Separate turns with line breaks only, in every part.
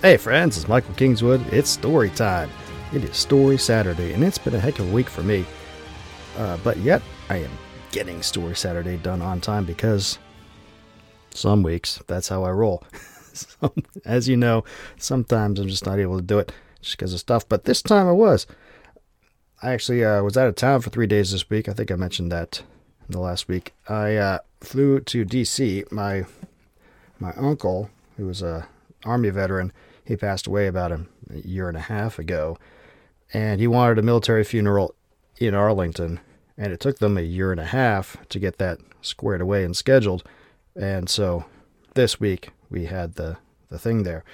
Hey friends, it's Michael Kingswood. It's story time. It is Story Saturday, and it's been a heck of a week for me. Uh, but yet, I am getting Story Saturday done on time because some weeks that's how I roll. so, as you know, sometimes I'm just not able to do it just because of stuff, but this time I was. I actually uh, was out of town for three days this week. I think I mentioned that in the last week. I uh, flew to D.C. My my uncle, who was a army veteran, he passed away about a year and a half ago, and he wanted a military funeral in Arlington, and it took them a year and a half to get that squared away and scheduled. And so this week we had the the thing there,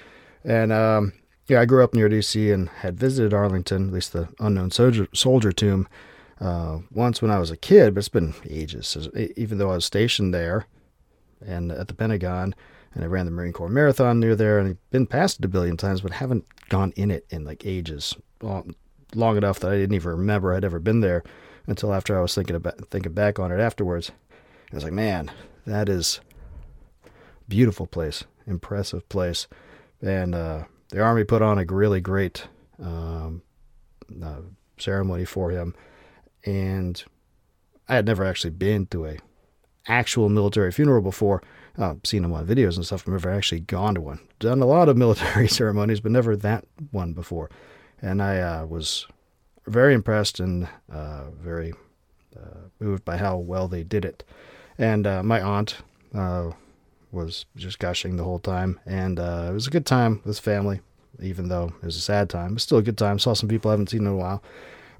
and um, yeah, I grew up near DC and had visited Arlington, at least the unknown soldier soldier tomb, uh, once when I was a kid, but it's been ages. Even though I was stationed there and at the Pentagon and I ran the Marine Corps Marathon near there, and I've been past it a billion times, but haven't gone in it in like ages, long, long enough that I didn't even remember I'd ever been there until after I was thinking about thinking back on it afterwards. I was like, man, that is beautiful place, impressive place, and uh, the army put on a really great um, uh, ceremony for him, and I had never actually been to a actual military funeral before uh, seen them on videos and stuff. I've never actually gone to one. Done a lot of military ceremonies, but never that one before. And I uh, was very impressed and uh, very uh, moved by how well they did it. And uh, my aunt uh, was just gushing the whole time. And it was a good time with family, even though it was a sad time. It was still a good time. Saw some people I haven't seen in a while.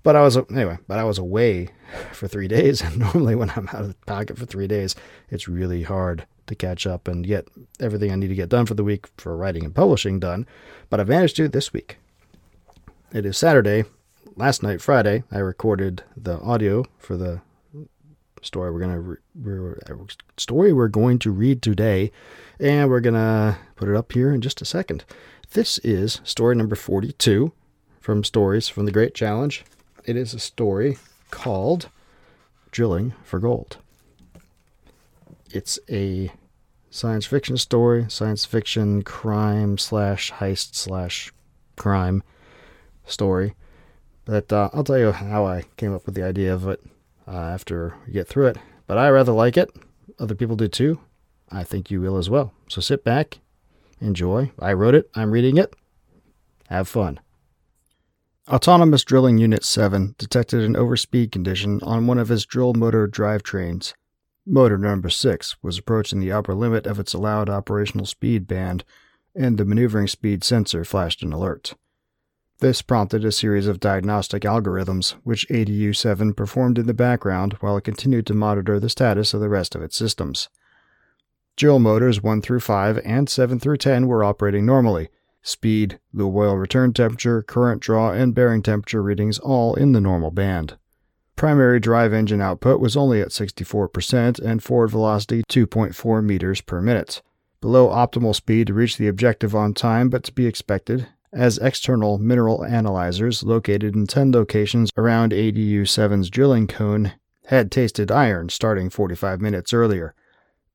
But I was anyway. But I was away for three days, and normally when I'm out of the pocket for three days, it's really hard to catch up and get everything I need to get done for the week for writing and publishing done, but I've managed to this week. It is Saturday. Last night, Friday, I recorded the audio for the story we're gonna re- uh, story we're going to read today, and we're gonna put it up here in just a second. This is story number forty-two from Stories from the Great Challenge. It is a story called "Drilling for Gold." it's a science fiction story, science fiction crime slash heist slash crime story. But uh, I'll tell you how I came up with the idea of it uh, after we get through it. But I rather like it. Other people do too. I think you will as well. So sit back, enjoy. I wrote it, I'm reading it. Have fun. Autonomous Drilling Unit 7 detected an overspeed condition on one of his drill motor drivetrains. Motor number 6 was approaching the upper limit of its allowed operational speed band, and the maneuvering speed sensor flashed an alert. This prompted a series of diagnostic algorithms, which ADU 7 performed in the background while it continued to monitor the status of the rest of its systems. Drill motors 1 through 5 and 7 through 10 were operating normally. Speed, the oil return temperature, current draw, and bearing temperature readings all in the normal band. Primary drive engine output was only at 64% and forward velocity 2.4 meters per minute. Below optimal speed to reach the objective on time, but to be expected, as external mineral analyzers located in 10 locations around ADU 7's drilling cone had tasted iron starting 45 minutes earlier.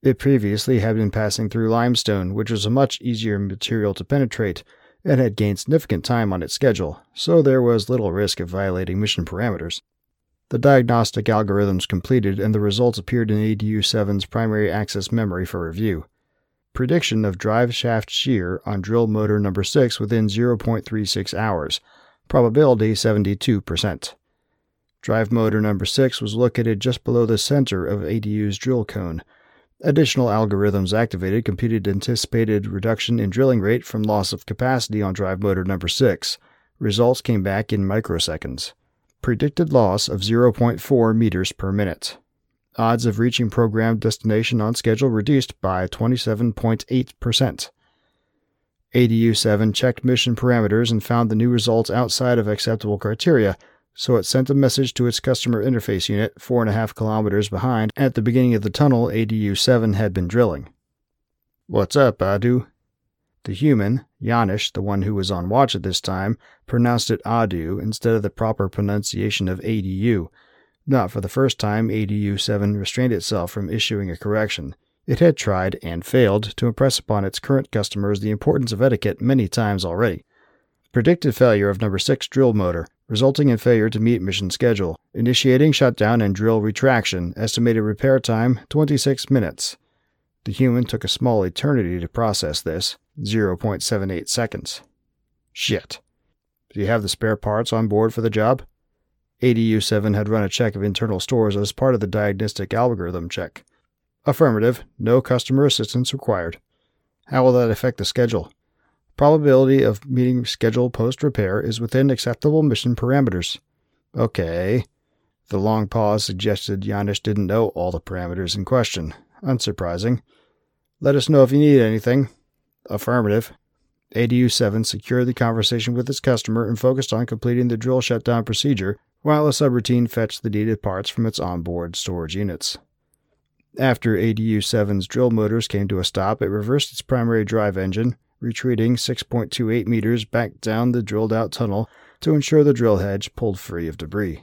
It previously had been passing through limestone, which was a much easier material to penetrate, and had gained significant time on its schedule, so there was little risk of violating mission parameters. The diagnostic algorithms completed and the results appeared in ADU 7's primary access memory for review. Prediction of drive shaft shear on drill motor number 6 within 0.36 hours. Probability 72%. Drive motor number 6 was located just below the center of ADU's drill cone. Additional algorithms activated computed anticipated reduction in drilling rate from loss of capacity on drive motor number 6. Results came back in microseconds. Predicted loss of 0.4 meters per minute. Odds of reaching programmed destination on schedule reduced by 27.8%. ADU 7 checked mission parameters and found the new results outside of acceptable criteria, so it sent a message to its customer interface unit, four and a half kilometers behind, at the beginning of the tunnel ADU 7 had been drilling. What's up, Adu? The human, Janusz, the one who was on watch at this time, pronounced it Adu instead of the proper pronunciation of ADU. Not for the first time, ADU 7 restrained itself from issuing a correction. It had tried, and failed, to impress upon its current customers the importance of etiquette many times already. Predicted failure of number 6 drill motor, resulting in failure to meet mission schedule. Initiating shutdown and drill retraction, estimated repair time 26 minutes. The human took a small eternity to process this 0.78 seconds. Shit. Do you have the spare parts on board for the job? ADU 7 had run a check of internal stores as part of the diagnostic algorithm check. Affirmative, no customer assistance required. How will that affect the schedule? Probability of meeting schedule post repair is within acceptable mission parameters. Okay. The long pause suggested Janish didn't know all the parameters in question. Unsurprising. Let us know if you need anything. Affirmative. ADU 7 secured the conversation with its customer and focused on completing the drill shutdown procedure while a subroutine fetched the needed parts from its onboard storage units. After ADU 7's drill motors came to a stop, it reversed its primary drive engine, retreating 6.28 meters back down the drilled out tunnel to ensure the drill hedge pulled free of debris.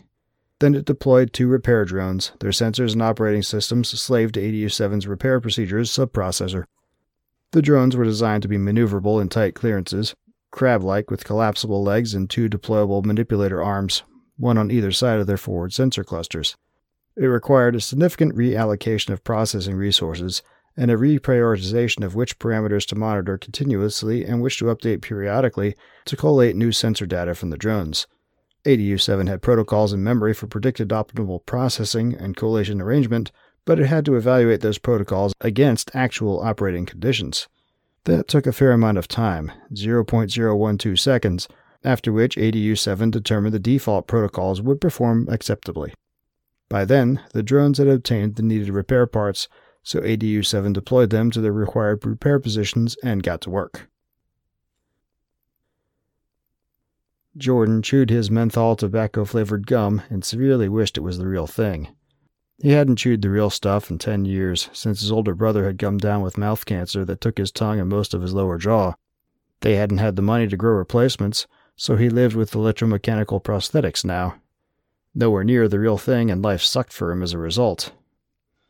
Then it deployed two repair drones, their sensors and operating systems slaved to ADU 7's repair procedures subprocessor. The drones were designed to be maneuverable in tight clearances, crab like with collapsible legs and two deployable manipulator arms, one on either side of their forward sensor clusters. It required a significant reallocation of processing resources and a reprioritization of which parameters to monitor continuously and which to update periodically to collate new sensor data from the drones. ADU 7 had protocols in memory for predicted optimal processing and collation arrangement, but it had to evaluate those protocols against actual operating conditions. That took a fair amount of time, 0.012 seconds, after which ADU 7 determined the default protocols would perform acceptably. By then, the drones had obtained the needed repair parts, so ADU 7 deployed them to their required repair positions and got to work. Jordan chewed his menthol tobacco flavored gum and severely wished it was the real thing. He hadn't chewed the real stuff in ten years, since his older brother had come down with mouth cancer that took his tongue and most of his lower jaw. They hadn't had the money to grow replacements, so he lived with electromechanical prosthetics now. Nowhere near the real thing, and life sucked for him as a result.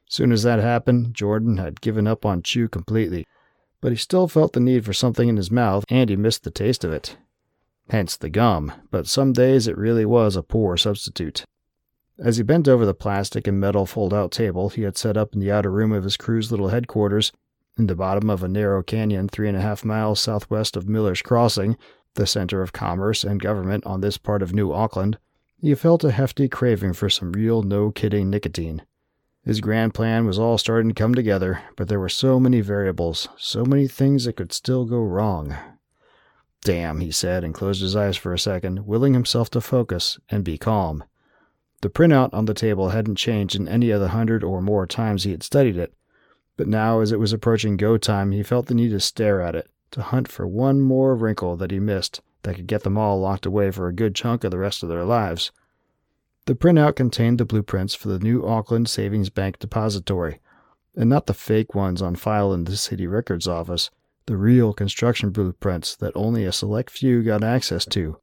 Soon as that happened, Jordan had given up on chew completely, but he still felt the need for something in his mouth, and he missed the taste of it hence the gum, but some days it really was a poor substitute. As he bent over the plastic and metal fold out table he had set up in the outer room of his crew's little headquarters, in the bottom of a narrow canyon three and a half miles southwest of Miller's Crossing, the center of commerce and government on this part of New Auckland, he felt a hefty craving for some real no kidding nicotine. His grand plan was all starting to come together, but there were so many variables, so many things that could still go wrong. Damn, he said, and closed his eyes for a second, willing himself to focus and be calm. The printout on the table hadn't changed in any of the hundred or more times he had studied it, but now, as it was approaching go time, he felt the need to stare at it, to hunt for one more wrinkle that he missed that could get them all locked away for a good chunk of the rest of their lives. The printout contained the blueprints for the New Auckland Savings Bank Depository, and not the fake ones on file in the city records office the real construction blueprints that only a select few got access to.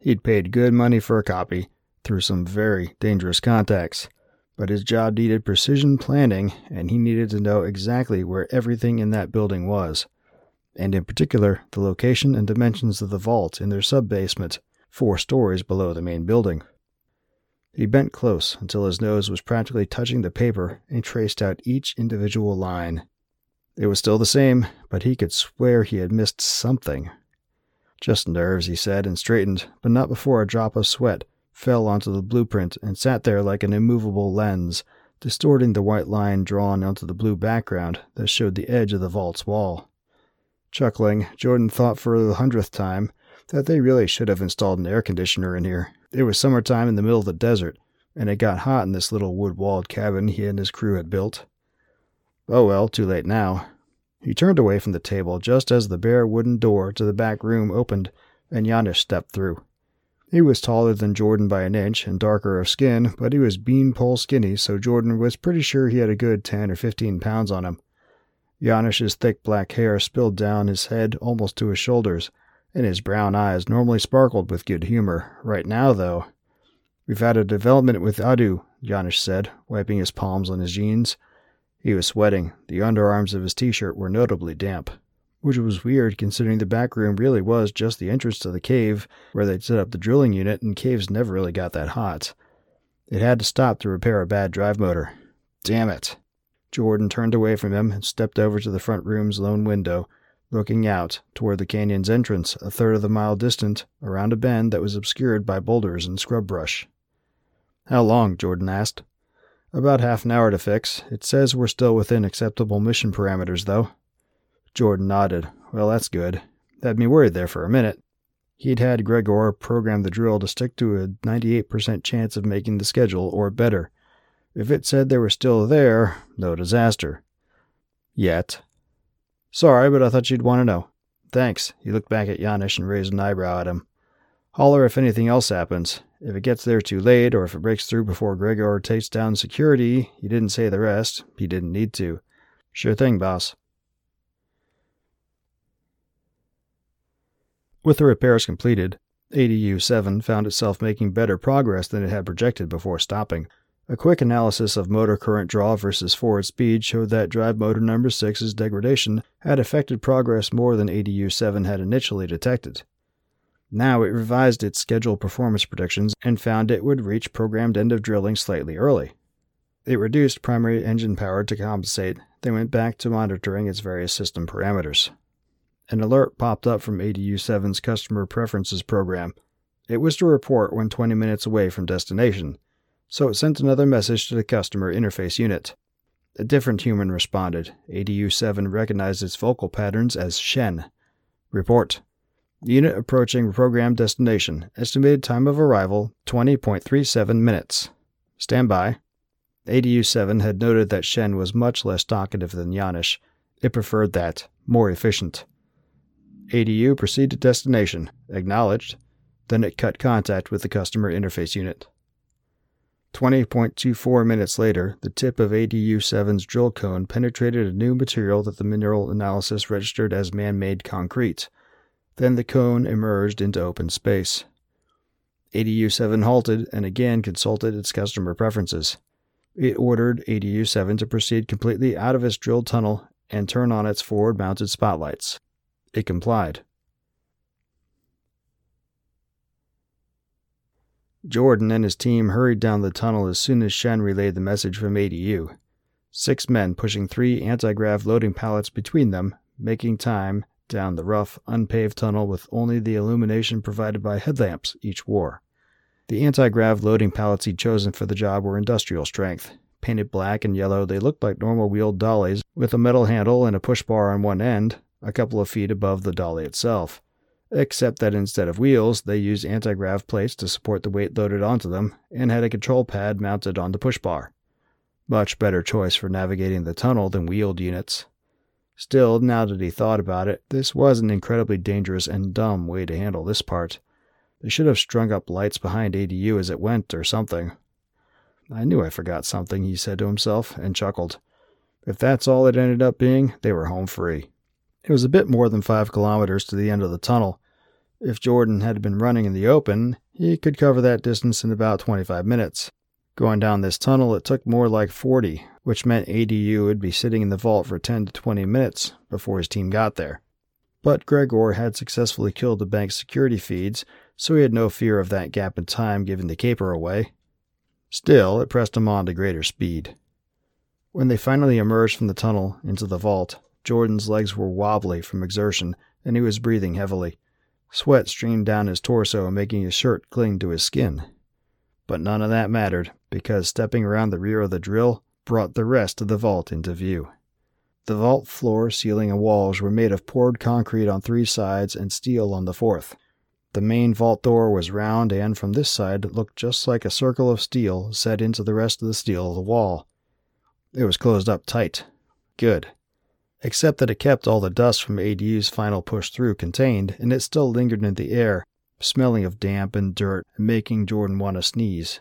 He'd paid good money for a copy through some very dangerous contacts, but his job needed precision planning and he needed to know exactly where everything in that building was, and in particular the location and dimensions of the vault in their sub-basement, four stories below the main building. He bent close until his nose was practically touching the paper and traced out each individual line. It was still the same, but he could swear he had missed something. Just nerves, he said, and straightened, but not before a drop of sweat fell onto the blueprint and sat there like an immovable lens, distorting the white line drawn onto the blue background that showed the edge of the vault's wall. Chuckling, Jordan thought for the hundredth time that they really should have installed an air conditioner in here. It was summertime in the middle of the desert, and it got hot in this little wood walled cabin he and his crew had built. Oh well, too late now. He turned away from the table just as the bare wooden door to the back room opened and Janusz stepped through. He was taller than Jordan by an inch and darker of skin, but he was beanpole skinny, so Jordan was pretty sure he had a good 10 or 15 pounds on him. Janusz's thick black hair spilled down his head almost to his shoulders, and his brown eyes normally sparkled with good humor. Right now, though, we've had a development with Adu, Janusz said, wiping his palms on his jeans. He was sweating. The underarms of his t-shirt were notably damp, which was weird considering the back room really was just the entrance to the cave where they'd set up the drilling unit, and caves never really got that hot. It had to stop to repair a bad drive motor. Damn it. Jordan turned away from him and stepped over to the front room's lone window, looking out toward the canyon's entrance, a third of a mile distant, around a bend that was obscured by boulders and scrub brush. How long? Jordan asked. About half an hour to fix. It says we're still within acceptable mission parameters, though. Jordan nodded. Well, that's good. Had me worried there for a minute. He'd had Gregor program the drill to stick to a 98% chance of making the schedule, or better. If it said they were still there, no disaster. Yet. Sorry, but I thought you'd want to know. Thanks. He looked back at Janusz and raised an eyebrow at him. Holler if anything else happens. If it gets there too late, or if it breaks through before Gregor takes down security, he didn't say the rest. He didn't need to. Sure thing, boss. With the repairs completed, ADU 7 found itself making better progress than it had projected before stopping. A quick analysis of motor current draw versus forward speed showed that drive motor number 6's degradation had affected progress more than ADU 7 had initially detected. Now it revised its scheduled performance predictions and found it would reach programmed end of drilling slightly early. It reduced primary engine power to compensate, then went back to monitoring its various system parameters. An alert popped up from ADU 7's Customer Preferences program. It was to report when 20 minutes away from destination, so it sent another message to the customer interface unit. A different human responded. ADU 7 recognized its vocal patterns as Shen. Report. Unit approaching program destination. Estimated time of arrival 20.37 minutes. Stand by. ADU 7 had noted that Shen was much less talkative than Janusz. It preferred that. More efficient. ADU proceed to destination. Acknowledged. Then it cut contact with the customer interface unit. 20.24 minutes later, the tip of ADU 7's drill cone penetrated a new material that the mineral analysis registered as man made concrete. Then the cone emerged into open space. ADU 7 halted and again consulted its customer preferences. It ordered ADU 7 to proceed completely out of its drilled tunnel and turn on its forward mounted spotlights. It complied. Jordan and his team hurried down the tunnel as soon as Shen relayed the message from ADU. Six men pushing three anti grav loading pallets between them, making time down the rough, unpaved tunnel with only the illumination provided by headlamps each wore. The anti grav loading pallets he'd chosen for the job were industrial strength. Painted black and yellow, they looked like normal wheeled dollies with a metal handle and a push bar on one end, a couple of feet above the dolly itself. Except that instead of wheels, they used anti grav plates to support the weight loaded onto them and had a control pad mounted on the push bar. Much better choice for navigating the tunnel than wheeled units. Still, now that he thought about it, this was an incredibly dangerous and dumb way to handle this part. They should have strung up lights behind ADU as it went, or something. I knew I forgot something, he said to himself, and chuckled. If that's all it ended up being, they were home free. It was a bit more than five kilometers to the end of the tunnel. If Jordan had been running in the open, he could cover that distance in about 25 minutes. Going down this tunnel, it took more like 40, which meant ADU would be sitting in the vault for 10 to 20 minutes before his team got there. But Gregor had successfully killed the bank's security feeds, so he had no fear of that gap in time giving the caper away. Still, it pressed him on to greater speed. When they finally emerged from the tunnel into the vault, Jordan's legs were wobbly from exertion, and he was breathing heavily. Sweat streamed down his torso, making his shirt cling to his skin. But none of that mattered, because stepping around the rear of the drill brought the rest of the vault into view. The vault floor, ceiling, and walls were made of poured concrete on three sides and steel on the fourth. The main vault door was round and, from this side, looked just like a circle of steel set into the rest of the steel of the wall. It was closed up tight. Good. Except that it kept all the dust from ADU's final push through contained, and it still lingered in the air, smelling of damp and dirt and making Jordan want to sneeze.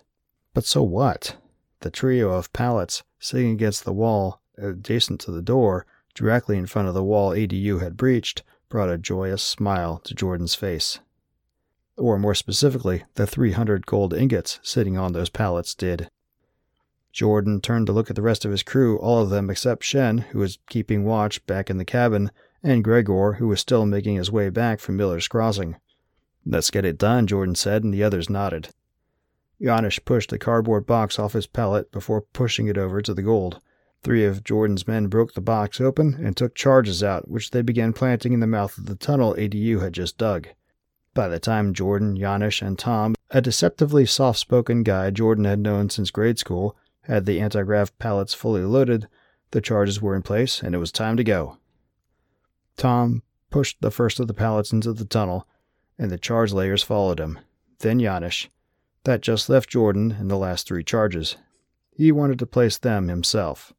But so what? The trio of pallets sitting against the wall, adjacent to the door, directly in front of the wall ADU had breached, brought a joyous smile to Jordan's face. Or more specifically, the 300 gold ingots sitting on those pallets did. Jordan turned to look at the rest of his crew, all of them except Shen, who was keeping watch back in the cabin, and Gregor, who was still making his way back from Miller's Crossing. Let's get it done, Jordan said, and the others nodded. Janusz pushed the cardboard box off his pallet before pushing it over to the gold. Three of Jordan's men broke the box open and took charges out, which they began planting in the mouth of the tunnel ADU had just dug. By the time Jordan, Janusz, and Tom, a deceptively soft spoken guy Jordan had known since grade school, had the antigrav pallets fully loaded, the charges were in place, and it was time to go. Tom pushed the first of the pallets into the tunnel, and the charge layers followed him. Then Janusz. That just left Jordan and the last three charges. He wanted to place them himself.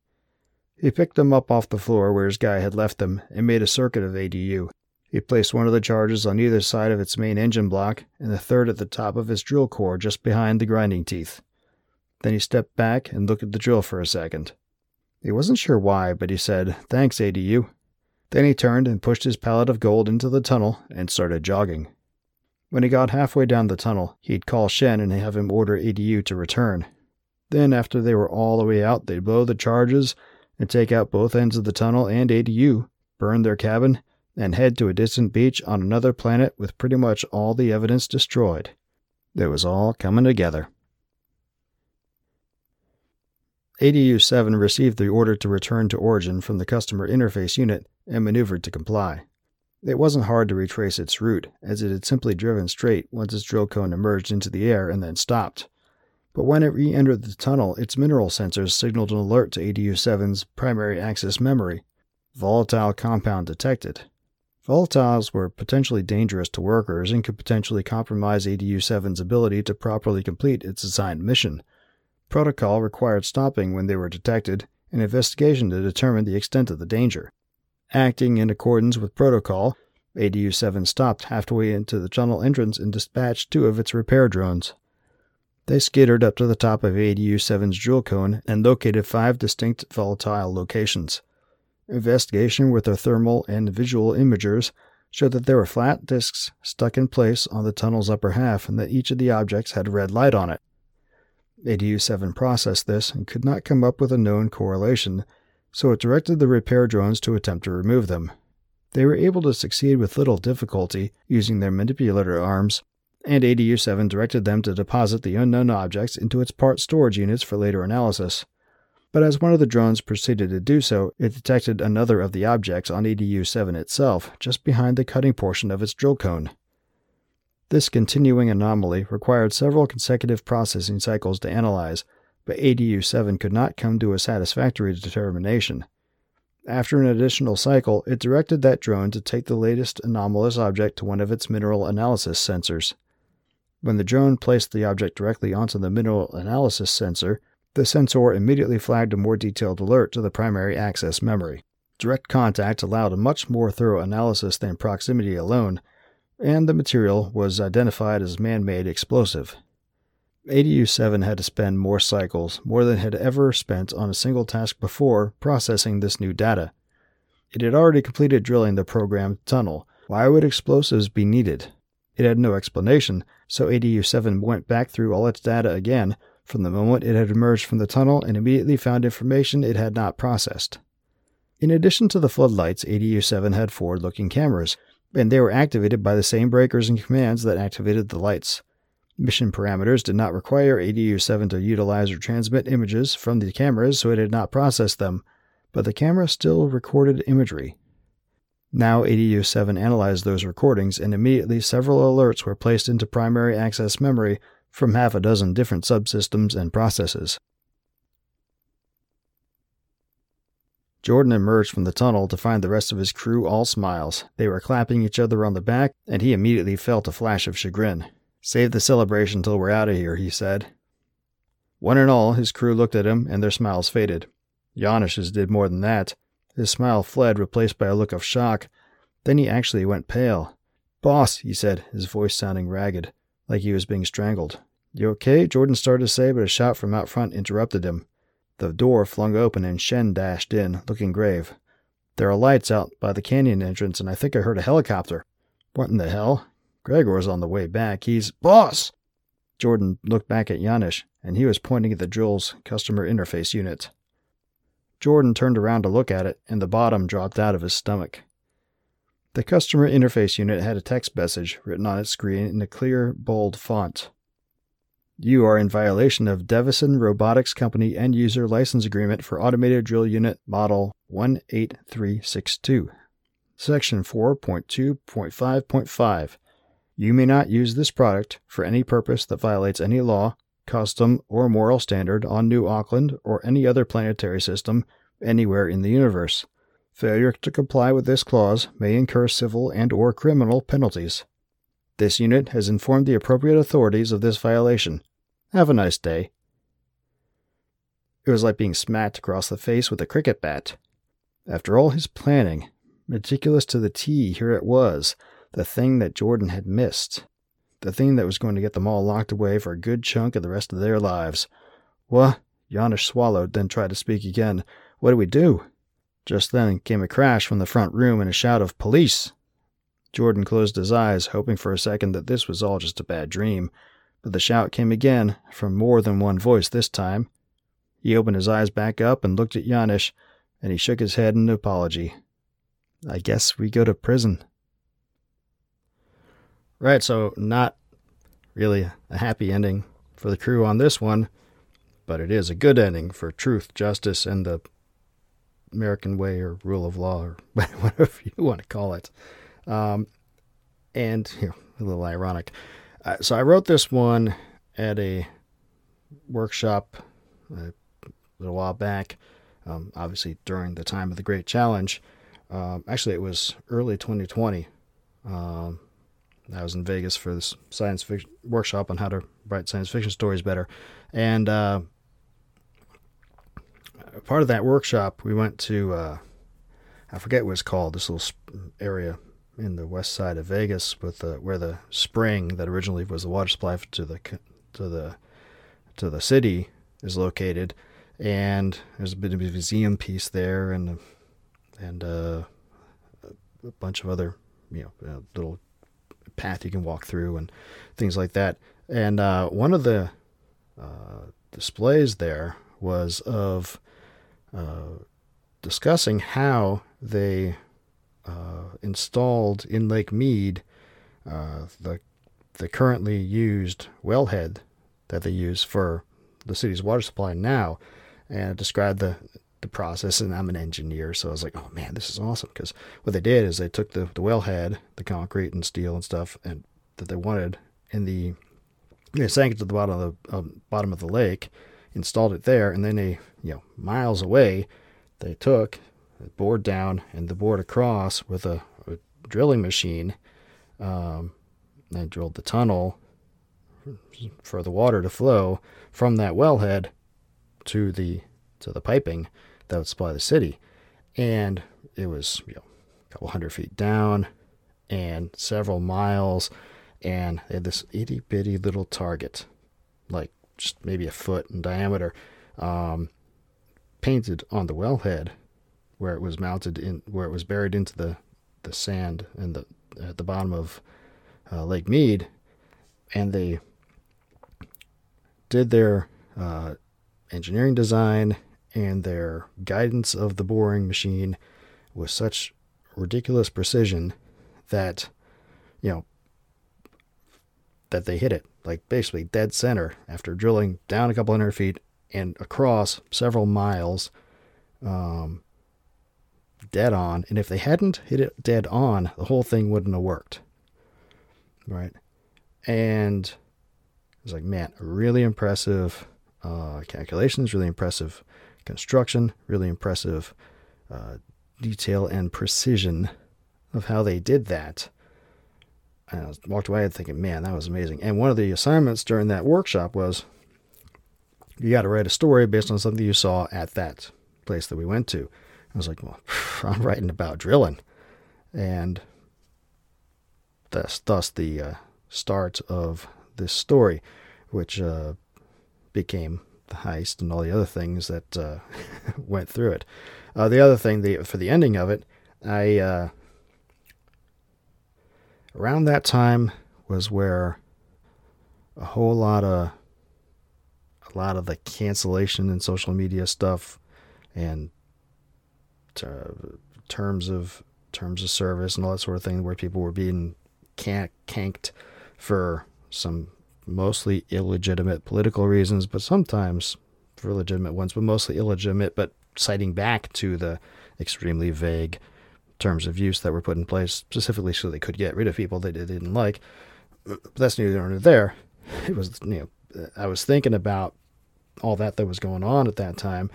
He picked them up off the floor where his guy had left them and made a circuit of ADU. He placed one of the charges on either side of its main engine block and the third at the top of its drill core just behind the grinding teeth. Then he stepped back and looked at the drill for a second. He wasn't sure why, but he said, Thanks, ADU. Then he turned and pushed his pallet of gold into the tunnel and started jogging. When he got halfway down the tunnel, he'd call Shen and have him order ADU to return. Then, after they were all the way out, they'd blow the charges and take out both ends of the tunnel and ADU, burn their cabin, and head to a distant beach on another planet with pretty much all the evidence destroyed. It was all coming together. ADU 7 received the order to return to origin from the customer interface unit and maneuvered to comply. It wasn't hard to retrace its route, as it had simply driven straight once its drill cone emerged into the air and then stopped. But when it re entered the tunnel, its mineral sensors signaled an alert to ADU 7's primary access memory. Volatile compound detected. Volatiles were potentially dangerous to workers and could potentially compromise ADU 7's ability to properly complete its assigned mission. Protocol required stopping when they were detected, and investigation to determine the extent of the danger. Acting in accordance with protocol, ADU 7 stopped halfway into the tunnel entrance and dispatched two of its repair drones. They skittered up to the top of ADU 7's jewel cone and located five distinct volatile locations. Investigation with their thermal and visual imagers showed that there were flat disks stuck in place on the tunnel's upper half and that each of the objects had a red light on it. ADU 7 processed this and could not come up with a known correlation, so it directed the repair drones to attempt to remove them. They were able to succeed with little difficulty using their manipulator arms, and ADU 7 directed them to deposit the unknown objects into its part storage units for later analysis. But as one of the drones proceeded to do so, it detected another of the objects on ADU 7 itself, just behind the cutting portion of its drill cone. This continuing anomaly required several consecutive processing cycles to analyze, but ADU 7 could not come to a satisfactory determination. After an additional cycle, it directed that drone to take the latest anomalous object to one of its mineral analysis sensors. When the drone placed the object directly onto the mineral analysis sensor, the sensor immediately flagged a more detailed alert to the primary access memory. Direct contact allowed a much more thorough analysis than proximity alone, and the material was identified as man made explosive. ADU 7 had to spend more cycles, more than it had ever spent on a single task before, processing this new data. It had already completed drilling the programmed tunnel. Why would explosives be needed? It had no explanation, so ADU 7 went back through all its data again from the moment it had emerged from the tunnel and immediately found information it had not processed. In addition to the floodlights, ADU 7 had forward looking cameras, and they were activated by the same breakers and commands that activated the lights. Mission parameters did not require ADU 7 to utilize or transmit images from the cameras, so it had not processed them, but the camera still recorded imagery. Now ADU 7 analyzed those recordings, and immediately several alerts were placed into primary access memory from half a dozen different subsystems and processes. Jordan emerged from the tunnel to find the rest of his crew all smiles. They were clapping each other on the back, and he immediately felt a flash of chagrin. Save the celebration till we're out of here, he said. One and all, his crew looked at him, and their smiles faded. Janusz's did more than that. His smile fled, replaced by a look of shock. Then he actually went pale. Boss, he said, his voice sounding ragged, like he was being strangled. You okay? Jordan started to say, but a shout from out front interrupted him. The door flung open and Shen dashed in, looking grave. There are lights out by the canyon entrance, and I think I heard a helicopter. What in the hell? Gregor's on the way back. He's. Boss! Jordan looked back at Janusz, and he was pointing at the drill's customer interface unit. Jordan turned around to look at it, and the bottom dropped out of his stomach. The customer interface unit had a text message written on its screen in a clear, bold font. You are in violation of Devison Robotics Company end user license agreement for automated drill unit model 18362. Section 4.2.5.5. You may not use this product for any purpose that violates any law, custom, or moral standard on New Auckland or any other planetary system anywhere in the universe. Failure to comply with this clause may incur civil and or criminal penalties. This unit has informed the appropriate authorities of this violation. Have a nice day. It was like being smacked across the face with a cricket bat. After all his planning, meticulous to the T, here it was, the thing that Jordan had missed. The thing that was going to get them all locked away for a good chunk of the rest of their lives. What? Janusz swallowed, then tried to speak again. What do we do? Just then came a crash from the front room and a shout of police. Jordan closed his eyes, hoping for a second that this was all just a bad dream, but the shout came again, from more than one voice this time. He opened his eyes back up and looked at Janusz, and he shook his head in apology. I guess we go to prison. Right, so not really a happy ending for the crew on this one, but it is a good ending for truth, justice, and the American way or rule of law or whatever you want to call it. Um, and you know, a little ironic. Uh, so I wrote this one at a workshop a little while back, um, obviously during the time of the Great Challenge. Um, actually, it was early 2020. Um, I was in Vegas for this science fiction workshop on how to write science fiction stories better, and uh, part of that workshop, we went to uh, I forget what it's called. This little area in the west side of Vegas with the, where the spring that originally was the water supply to the to the to the city is located, and there's a bit of a museum piece there, and and uh, a bunch of other you know little path you can walk through and things like that. And uh, one of the uh, displays there was of uh, discussing how they uh, installed in Lake Mead uh, the the currently used wellhead that they use for the city's water supply now, and described the the process. And I'm an engineer, so I was like, oh man, this is awesome because what they did is they took the the wellhead, the concrete and steel and stuff, and that they wanted in the they sank it to the bottom of the um, bottom of the lake installed it there, and then they, you know, miles away, they took bored down and the board across with a, a drilling machine. Um, drilled the tunnel for the water to flow from that wellhead to the to the piping that would supply the city, and it was you know a couple hundred feet down and several miles, and they had this itty bitty little target, like just maybe a foot in diameter, um, painted on the wellhead where it was mounted in, where it was buried into the, the sand and the at the bottom of uh, Lake Mead, and they did their uh, engineering design and their guidance of the boring machine with such ridiculous precision that you know that they hit it like basically dead center after drilling down a couple hundred feet and across several miles, um, dead on. And if they hadn't hit it dead on, the whole thing wouldn't have worked. Right. And it's like, man, really impressive uh, calculations, really impressive construction, really impressive uh, detail and precision of how they did that. And I walked away thinking, man, that was amazing. And one of the assignments during that workshop was you got to write a story based on something you saw at that place that we went to. I was like, well, I'm writing about drilling. And thus, thus the uh, start of this story, which uh, became the heist and all the other things that uh, went through it. Uh, the other thing, the for the ending of it, I uh, around that time was where a whole lot of a lot of the cancellation and social media stuff and Uh, terms of terms of service and all that sort of thing where people were being can- canked for some mostly illegitimate political reasons but sometimes for legitimate ones but mostly illegitimate but citing back to the extremely vague terms of use that were put in place specifically so they could get rid of people they didn't like. But that's neither there. It was you know I was thinking about all that that was going on at that time,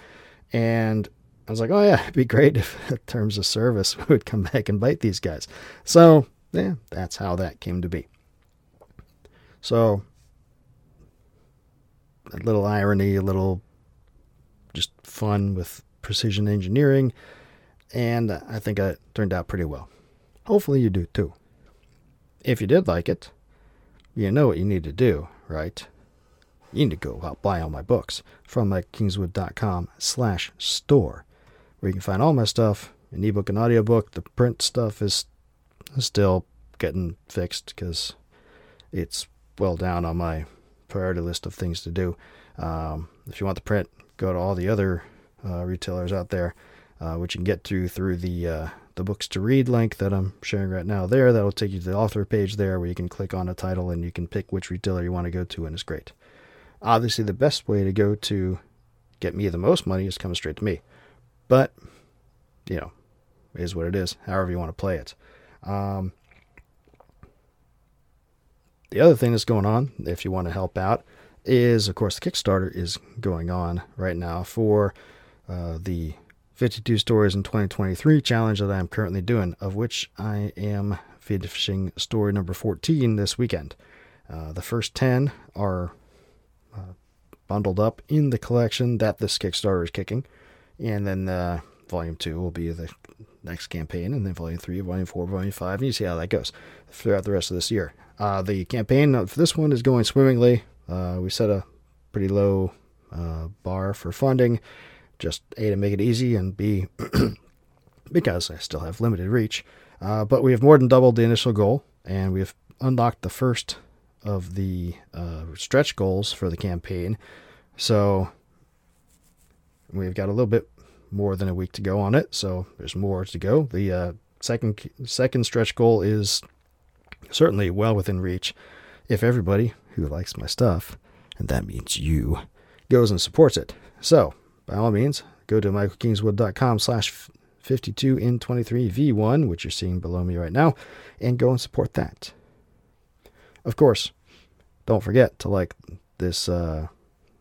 and I was like, oh yeah, it'd be great if terms of service would come back and bite these guys. So yeah, that's how that came to be. So a little irony, a little just fun with precision engineering, and I think it turned out pretty well. Hopefully you do too. If you did like it, you know what you need to do, right? You need to go out buy all my books from michaelkingswood.com slash store, where you can find all my stuff, an ebook and audiobook. The print stuff is still getting fixed because it's well down on my priority list of things to do. Um, if you want the print, go to all the other uh, retailers out there, uh, which you can get to through the uh, the books to read link that I'm sharing right now there. That'll take you to the author page there where you can click on a title and you can pick which retailer you want to go to, and it's great. Obviously, the best way to go to get me the most money is coming straight to me. But, you know, is what it is, however you want to play it. Um, the other thing that's going on, if you want to help out, is of course the Kickstarter is going on right now for uh, the 52 stories in 2023 challenge that I am currently doing, of which I am finishing story number 14 this weekend. Uh, the first 10 are uh, bundled up in the collection that this Kickstarter is kicking. And then uh, volume two will be the next campaign, and then volume three, volume four, volume five, and you see how that goes throughout the rest of this year. Uh, the campaign for this one is going swimmingly. Uh, we set a pretty low uh, bar for funding, just A, to make it easy, and B, because I still have limited reach. Uh, but we have more than doubled the initial goal, and we have unlocked the first of the uh, stretch goals for the campaign. So we've got a little bit more than a week to go on it. So there's more to go. The uh, second second stretch goal is certainly well within reach if everybody who likes my stuff, and that means you, goes and supports it. So by all means, go to michaelkingswood.com slash 52 in 23 V1, which you're seeing below me right now, and go and support that. Of course, don't forget to like this uh,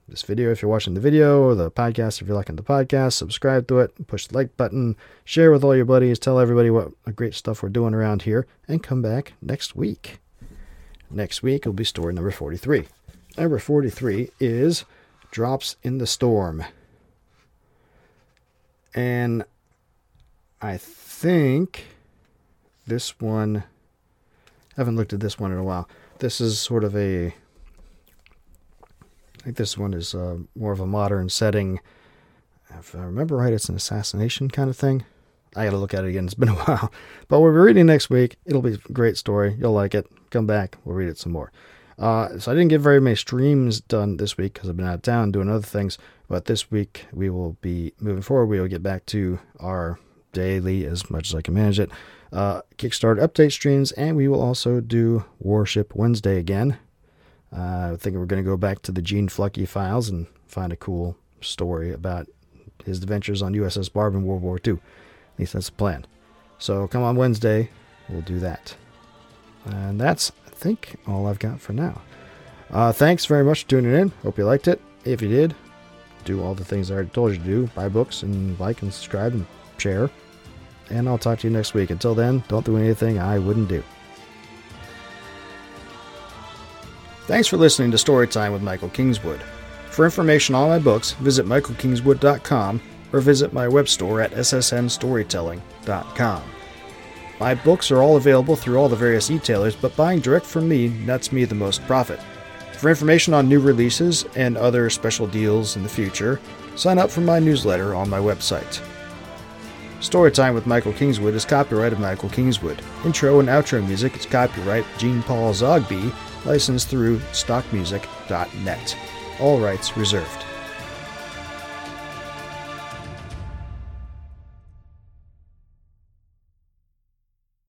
this video if you're watching the video, or the podcast if you're liking the podcast. Subscribe to it, push the like button, share with all your buddies, tell everybody what great stuff we're doing around here, and come back next week. Next week will be story number 43. Number 43 is Drops in the Storm. And I think this one, I haven't looked at this one in a while this is sort of a. Think this one is uh, more of a modern setting. If I remember right, it's an assassination kind of thing. I got to look at it again. It's been a while. But we'll be reading next week. It'll be a great story. You'll like it. Come back. We'll read it some more. Uh, so I didn't get very many streams done this week because I've been out of town doing other things. But this week we will be moving forward. We will get back to our daily as much as I can manage it uh, Kickstarter update streams, and we will also do Warship Wednesday again. Uh, I think we're going to go back to the Gene Fluckey files and find a cool story about his adventures on USS Barb in World War II. At least that's the plan. So come on Wednesday, we'll do that. And that's, I think, all I've got for now. Uh, thanks very much for tuning in. Hope you liked it. If you did, do all the things I already told you to do. Buy books and like and subscribe and share and I'll talk to you next week. Until then, don't do anything I wouldn't do. Thanks for listening to Storytime with Michael Kingswood. For information on my books, visit michaelkingswood.com or visit my web store at ssnstorytelling.com. My books are all available through all the various e-tailers, but buying direct from me nets me the most profit. For information on new releases and other special deals in the future, sign up for my newsletter on my website. Storytime with Michael Kingswood is copyright of Michael Kingswood. Intro and outro music is copyright Gene Paul Zogby, licensed through stockmusic.net. All rights reserved.